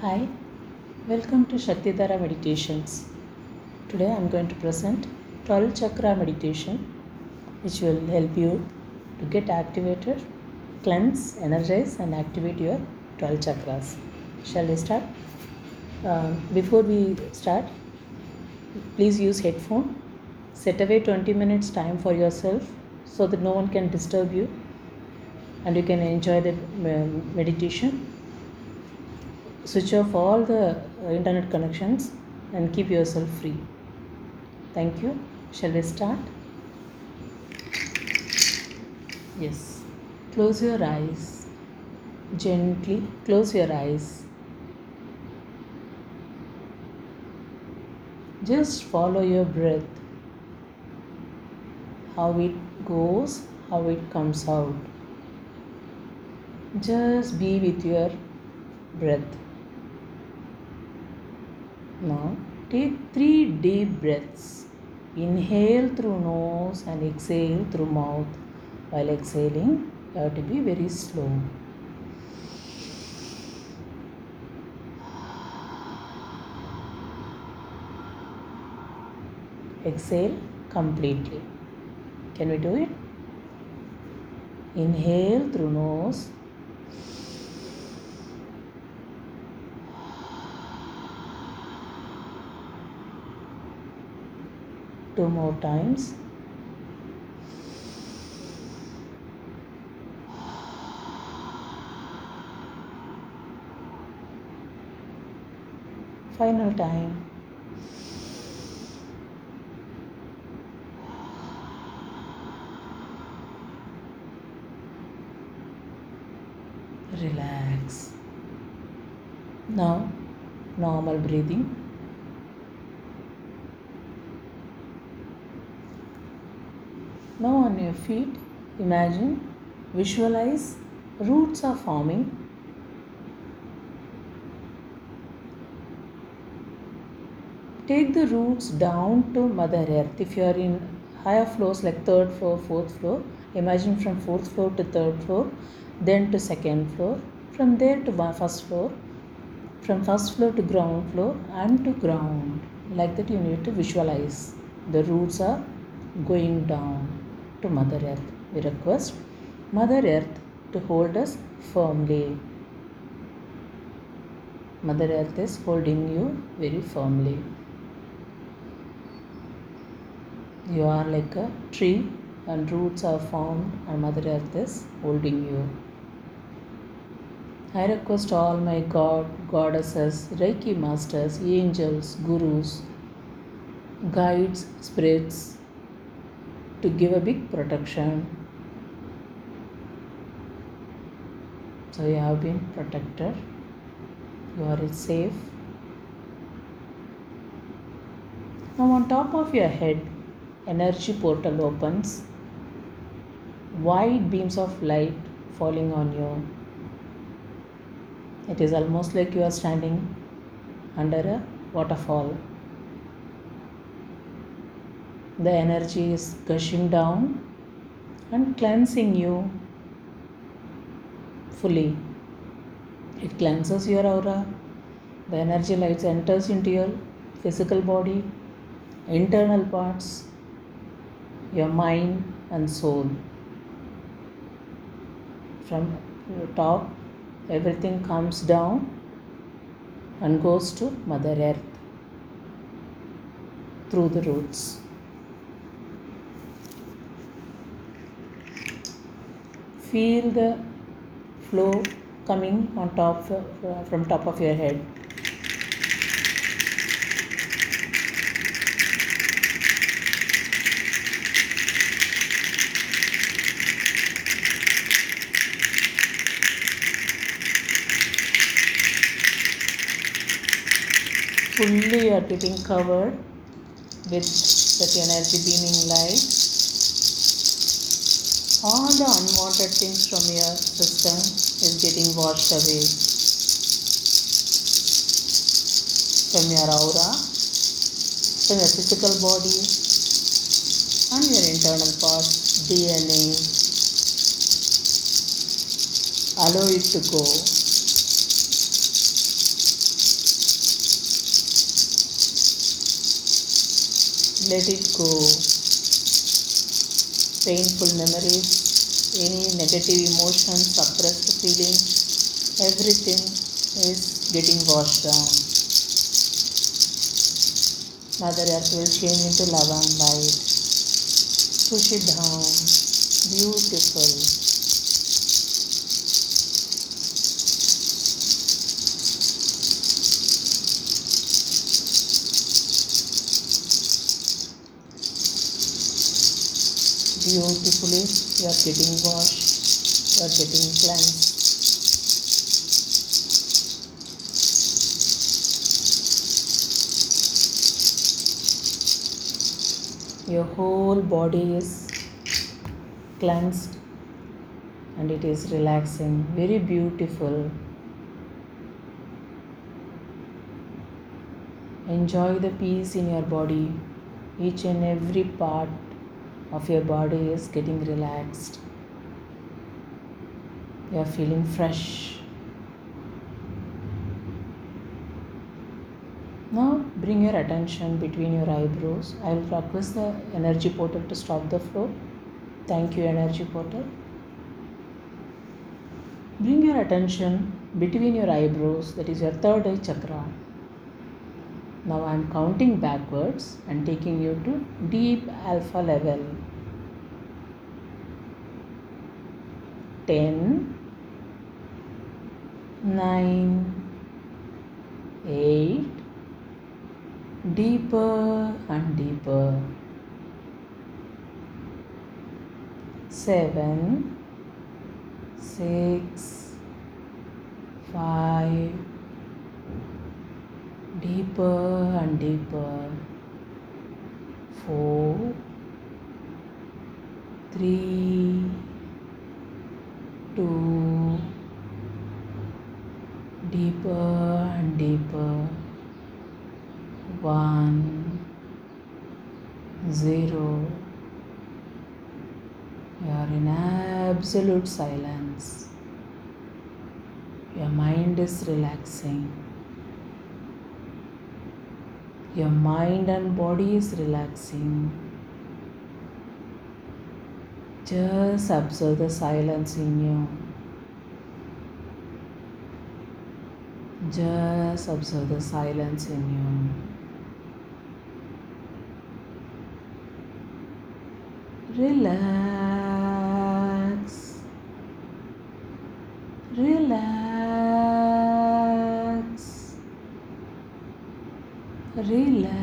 Hi, welcome to Shaktidhara Meditations. Today I am going to present 12 chakra meditation which will help you to get activated, cleanse, energize, and activate your 12 chakras. Shall we start? Uh, before we start, please use headphone. Set away 20 minutes time for yourself so that no one can disturb you and you can enjoy the uh, meditation switch off all the uh, internet connections and keep yourself free. Thank you. Shall we start? Yes. Close your eyes. Gently close your eyes. Just follow your breath. How it goes, how it comes out. Just be with your breath. Now take three deep breaths. Inhale through nose and exhale through mouth. While exhaling, you have to be very slow. Exhale completely. Can we do it? Inhale through nose. Two more times. Final time. Relax. Now, normal breathing. Now, on your feet, imagine, visualize roots are forming. Take the roots down to Mother Earth. If you are in higher floors like third floor, fourth floor, imagine from fourth floor to third floor, then to second floor, from there to first floor, from first floor to ground floor, and to ground. Like that, you need to visualize. The roots are going down to Mother Earth. We request Mother Earth to hold us firmly. Mother Earth is holding you very firmly. You are like a tree and roots are formed and Mother Earth is holding you. I request all my God, goddesses, Reiki masters, angels, gurus, guides, spirits to give a big protection. So you have been protected. You are safe. Now on top of your head, energy portal opens. Wide beams of light falling on you. It is almost like you are standing under a waterfall. The energy is gushing down and cleansing you fully. It cleanses your aura. The energy light enters into your physical body, internal parts, your mind and soul. From your top, everything comes down and goes to Mother Earth through the roots. Feel the flow coming on top uh, from top of your head. Fully you are getting covered with that energy beaming light. All the unwanted things from your system is getting washed away from your aura, from your physical body, and your internal parts, DNA. Allow it to go. Let it go. Painful memories, any negative emotions, suppressed feelings, everything is getting washed down. Mother Earth will change into love and light. Push it down. Beautiful. Beautifully. You are getting washed. You are getting cleansed. Your whole body is cleansed and it is relaxing. Very beautiful. Enjoy the peace in your body. Each and every part of your body is getting relaxed. You are feeling fresh. Now bring your attention between your eyebrows. I will request the energy portal to stop the flow. Thank you, energy portal. Bring your attention between your eyebrows, that is your third eye chakra. Now I am counting backwards and taking you to deep alpha level. 10 9 8 deeper and deeper 7 6 5 deeper and deeper. Four, three, two, deeper and deeper. One, zero. You are in absolute silence. Your mind is relaxing. Your mind and body is relaxing. Just observe the silence in you. Just observe the silence in you. Relax. Relax.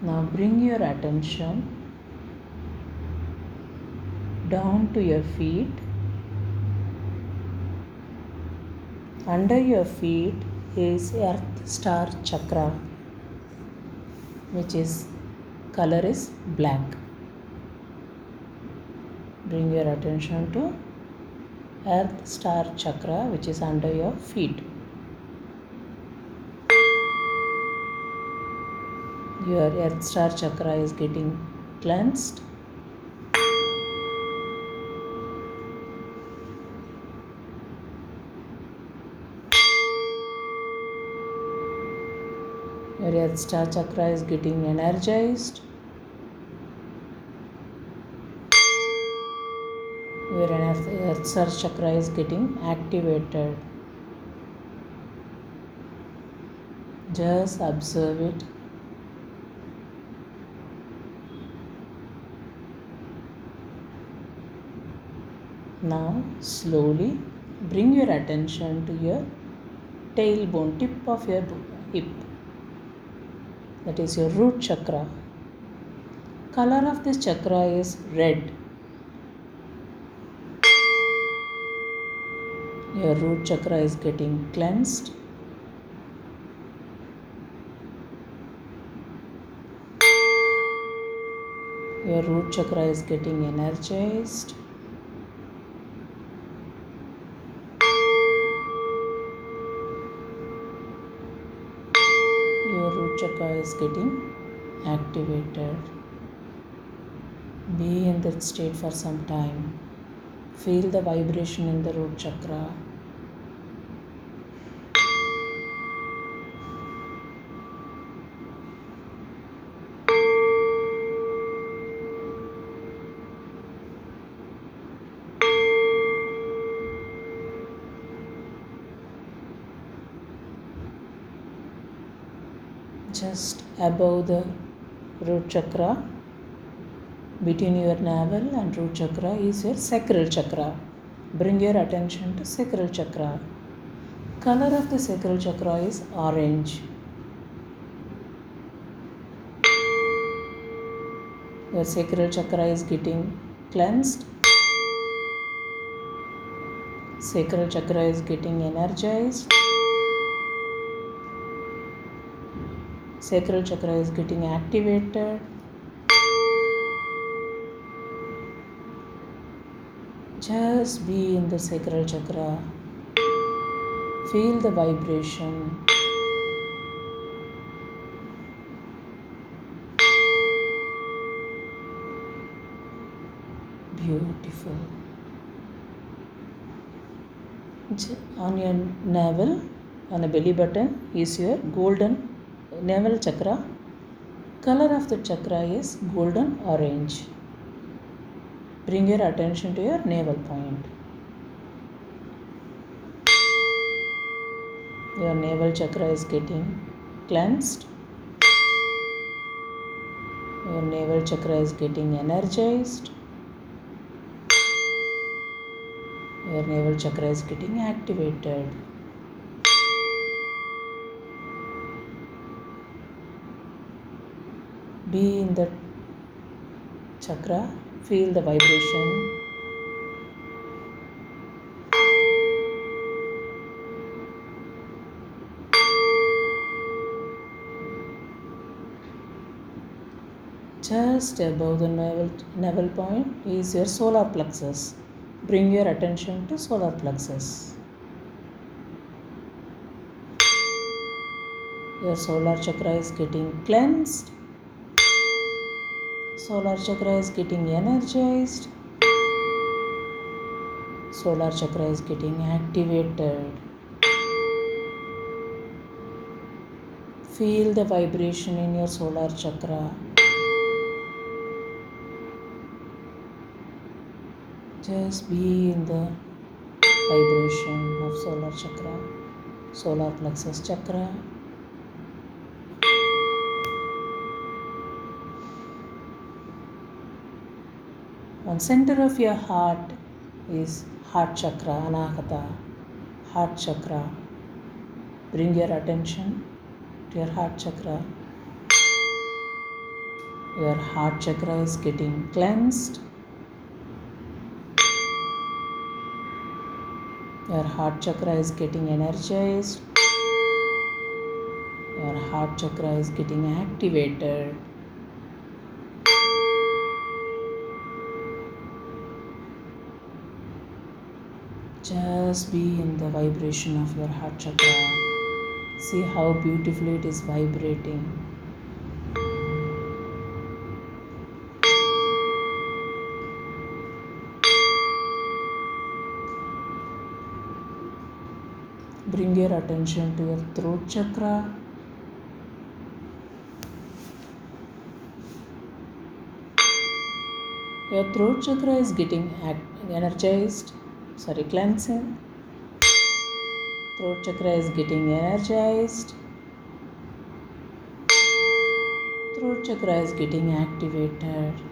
Now bring your attention down to your feet. Under your feet is Earth Star Chakra, which is color is black bring your attention to earth star chakra which is under your feet. Your earth star chakra is getting cleansed. Your earth star chakra is getting energized star chakra is getting activated. Just observe it. Now, slowly bring your attention to your tailbone, tip of your hip. That is your root chakra. Color of this chakra is red. Your root chakra is getting cleansed. Your root chakra is getting energized. Your root chakra is getting activated. Be in that state for some time Feel the vibration in the root chakra. just above the root chakra. Between your navel and root chakra is your sacral chakra. Bring your attention to sacral chakra. Color of the sacral chakra is orange. Your sacral chakra is getting cleansed. Sacral chakra is getting energized sacral chakra is getting activated. Just be in the sacral chakra. Feel the vibration. Beautiful. On your navel, on the belly button, is your golden navel chakra. Color of the chakra is golden orange. Bring your attention to your navel point. Your navel chakra is getting cleansed. Your navel chakra is getting energized. Your navel chakra is getting activated. Be in the chakra, feel the vibration. Just above the navel, navel point is your solar plexus. Bring your attention to solar plexus. Your solar chakra is getting cleansed solar chakra is getting energized. Solar chakra is getting activated. Feel the vibration in your solar chakra. Just be in the vibration of solar chakra solar plexus chakra One center of your heart is heart chakra, anahata, heart chakra. Bring your attention to your heart chakra. Your heart chakra is getting cleansed. Your heart chakra is getting energized. Your heart chakra is getting activated. Just be in the vibration of your heart chakra. See how beautifully it is vibrating. Bring your attention to your throat chakra. Your throat chakra is getting energized sorry cleansing throat chakra is getting energized throat chakra is getting activated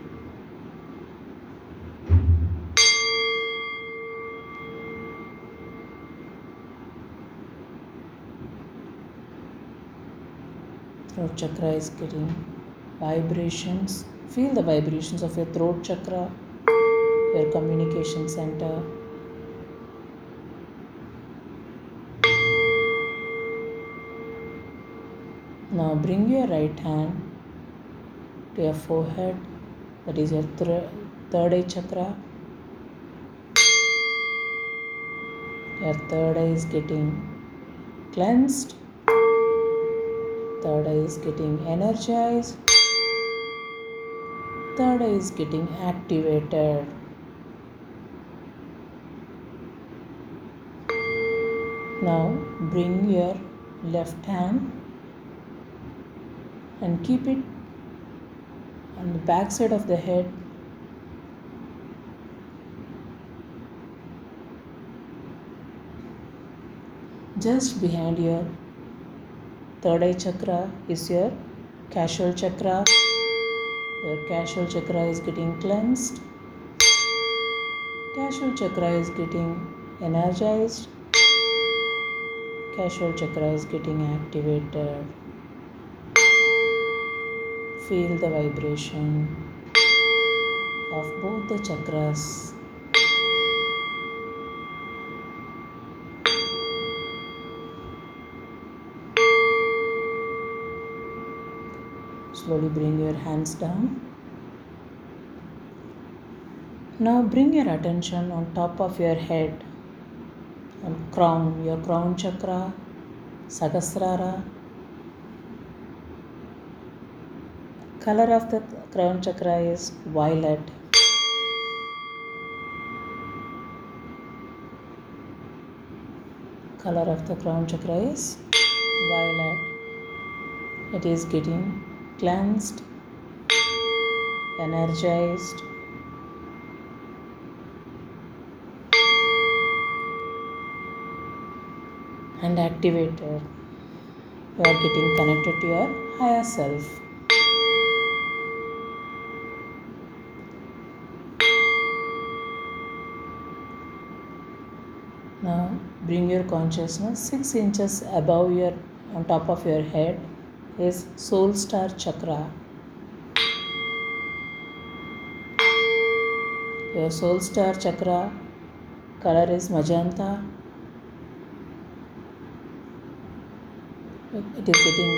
throat chakra is getting vibrations feel the vibrations of your throat chakra your communication center Now bring your right hand to your forehead, that is your th- third eye chakra. Your third eye is getting cleansed, third eye is getting energized, third eye is getting activated. Now bring your left hand and keep it on the back side of the head. Just behind your third eye chakra is your causal chakra. Your causal chakra is getting cleansed. Causal chakra is getting energized. Causal chakra is getting activated. Feel the vibration of both the chakras. Slowly bring your hands down. Now bring your attention on top of your head, on crown, your crown chakra, Sahasrara. Color of the crown chakra is violet. Color of the crown chakra is violet. It is getting cleansed, energized, and activated. You are getting connected to your higher self. Bring your consciousness 6 inches above your on top of your head is soul star chakra. Your soul star chakra color is magenta. It is getting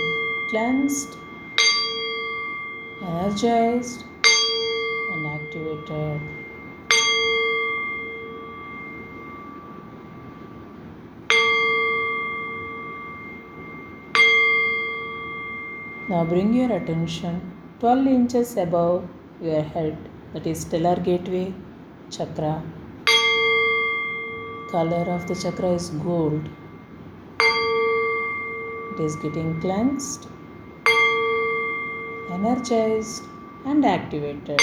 cleansed, energized, and activated. Now bring your attention 12 inches above your head, that is stellar gateway chakra. Color of the chakra is gold. It is getting cleansed, energized, and activated.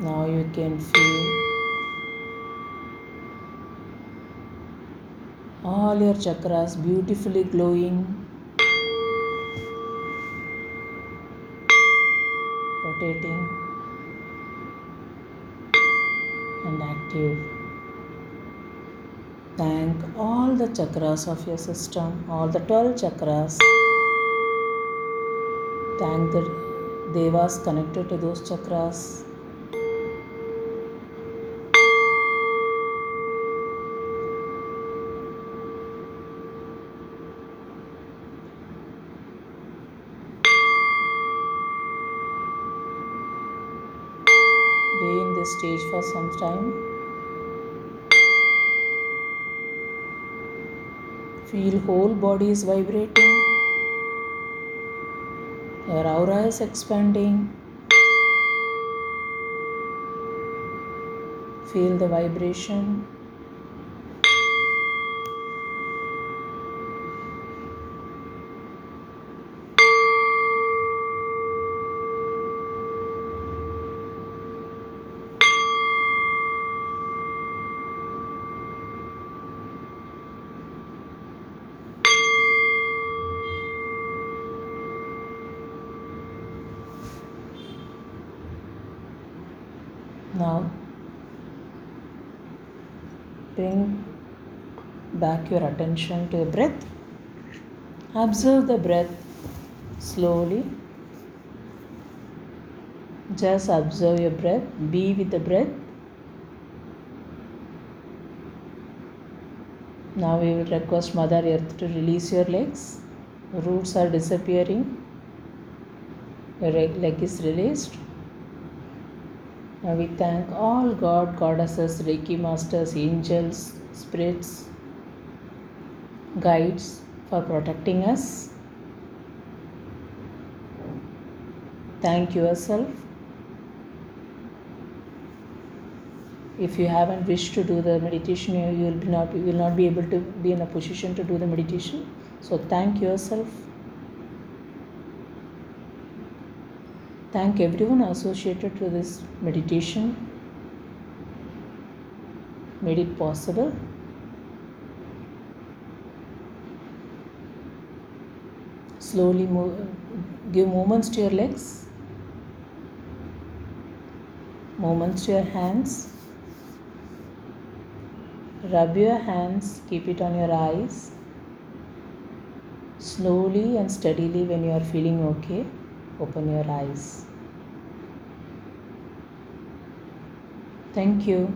Now you can feel all your chakras beautifully glowing, rotating, and active. Thank all the chakras of your system, all the 12 chakras. Thank the devas connected to those chakras. For some time. Feel whole body is vibrating. Your aura is expanding. Feel the vibration. Now bring back your attention to your breath. Observe the breath slowly. Just observe your breath. Be with the breath. Now we will request Mother Earth to release your legs. Roots are disappearing. Your leg is released. Now we thank all God, goddesses, Reiki masters, angels, spirits, guides for protecting us. Thank yourself. if you haven't wished to do the meditation you will not you will not be able to be in a position to do the meditation so thank yourself thank everyone associated to this meditation made it possible slowly move give movements to your legs. Movements to your hands. Rub your hands keep it on your eyes. Slowly and steadily when you are feeling okay open your eyes. Thank you